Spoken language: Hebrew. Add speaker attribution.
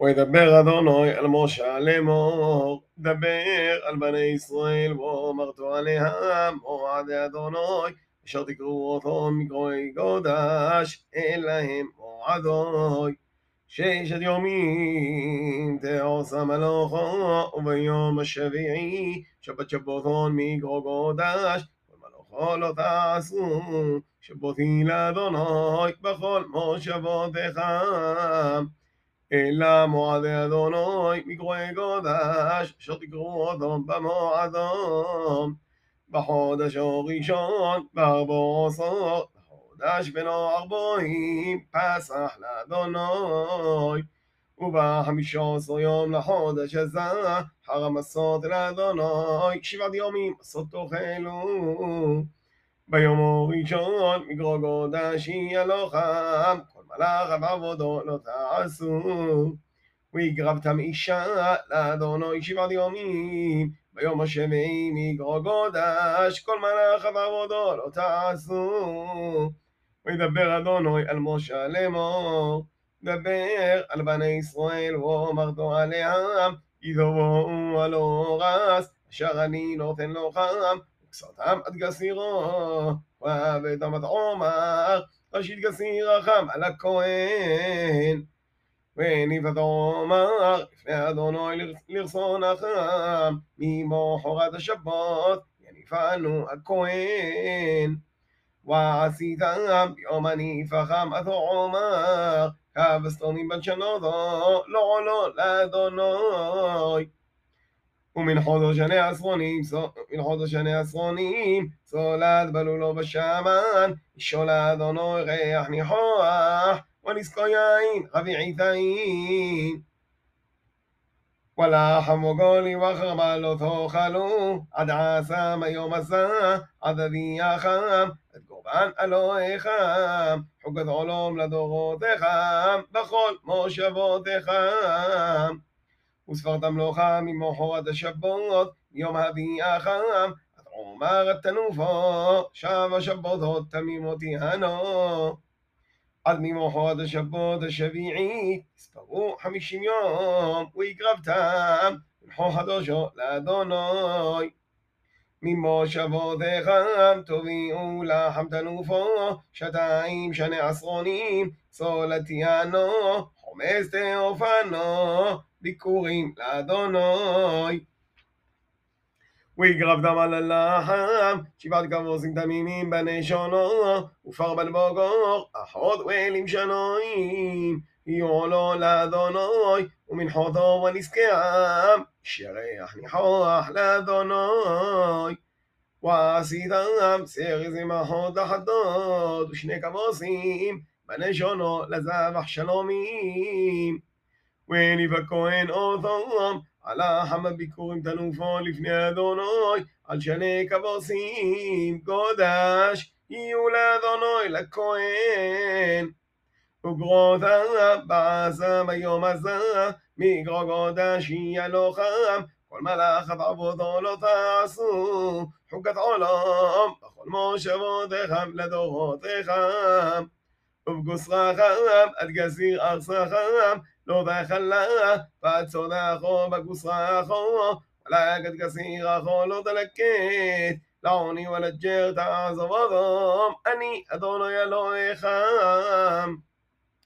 Speaker 1: וידבר אדוני אל משה לאמור, דבר על בני ישראל ואומרתו עליהם, מועדי אדוני, אשר תקראו אותו מקרואי גודש, אין להם מועדוי. ששת יומים תעושה מלאכו, וביום השביעי שבת שבותון מקרוא גודש, ומלאכו לא תעשו, שבותי לאדוני בכל מושבותיך. אלא מועדי אדוני מקרואי גודש, אשר תקראו אותו במועדון. בחודש הראשון, בארבע עשור, בחודש בנו ארבעים, פסח לאדוני. ובחמישה עשר יום לחודש הזה, חרם עשות לאדוני, שבעת יומים עשות תאכלו. ביום הראשון מקרוא גודש יהיה לו חם, כל מלאך ועבודו לא תעשו. והקרבתם אישה לאדוני שבעת יומים, ביום השביעי מקרוא גודש, כל מלאך ועבודו לא תעשו. וידבר אדוני על משה לאמור, דבר על בני ישראל ואומרתו עליהם, תבואו על אורס, אשר אני נותן לו חם, וכסותם עד גסירו, ועבדם עד עומר, ראשית גסיר החם על הכהן. וניבד עומר לפני אדוני לרסון החם, ממחרת השבת יניפנו הכהן. ועשיתם ביום הניף החם עד עומר, כבסתונים בן שנודו, לא עולו לאדוני. ומן חודש שני עשרונים, מן חודש שני עשרונים, צולד בלולו בשמן, אישו לאדוני ריח ניחוח, ונזכו יין, רביעית העין. ולחם וגולי וחרמה לא תאכלו, עד עשם היום הזה, עד אביאכם, את קורבן אלוהיכם, חוגת עולם לדורותיכם, בכל מושבותיכם. וספרתם לו חם ממחרת השבות, יום אביאכם, עד עומר התנופו, שם השבתות תמימות יהנו. עד ממחרת השבות השביעית, הספרו חמישים יום, והקרבתם, מלכו חדושו לאדוני. ממושבותיכם תביאו לחם תנופו, שתיים שני עשרונים, סולת ינו, חומס תאופנו, ביקורים לאדוני. והקרבתם על הלחם, שבעת כבוסים תמימים בני שונו, ופר בן בוגור, אחות ואלים שנויים, יהיו לו לאדוני, ומנחותו ונזכם, שריח ניחוח לאדוני. ועשיתם סרזים אחות אחדות, ושני כבוסים, בני שונו לזבח שלומים. וניב הכהן אותם, הלחם הביקורים תנופו לפני אדוני, על שני כבוסים, קודש, יהיו לאדוני לכהן. וגרותה בעשה ביום הזה, מגרו קודש יהיה לו חם, כל מלאך בעבודו לא תעשו, חוקת עולם, בכל מושבותיכם לדורותיכם. ובגוסרכם עד גזיר ארצכם, לא תחלה, בצונחו בגוסרחו, ולגת גסירחו לא תלקט, לעוני ולג'ר תעזוב אדום, אני אדוני אלוהיכם.